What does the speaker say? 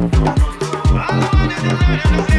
I want to learn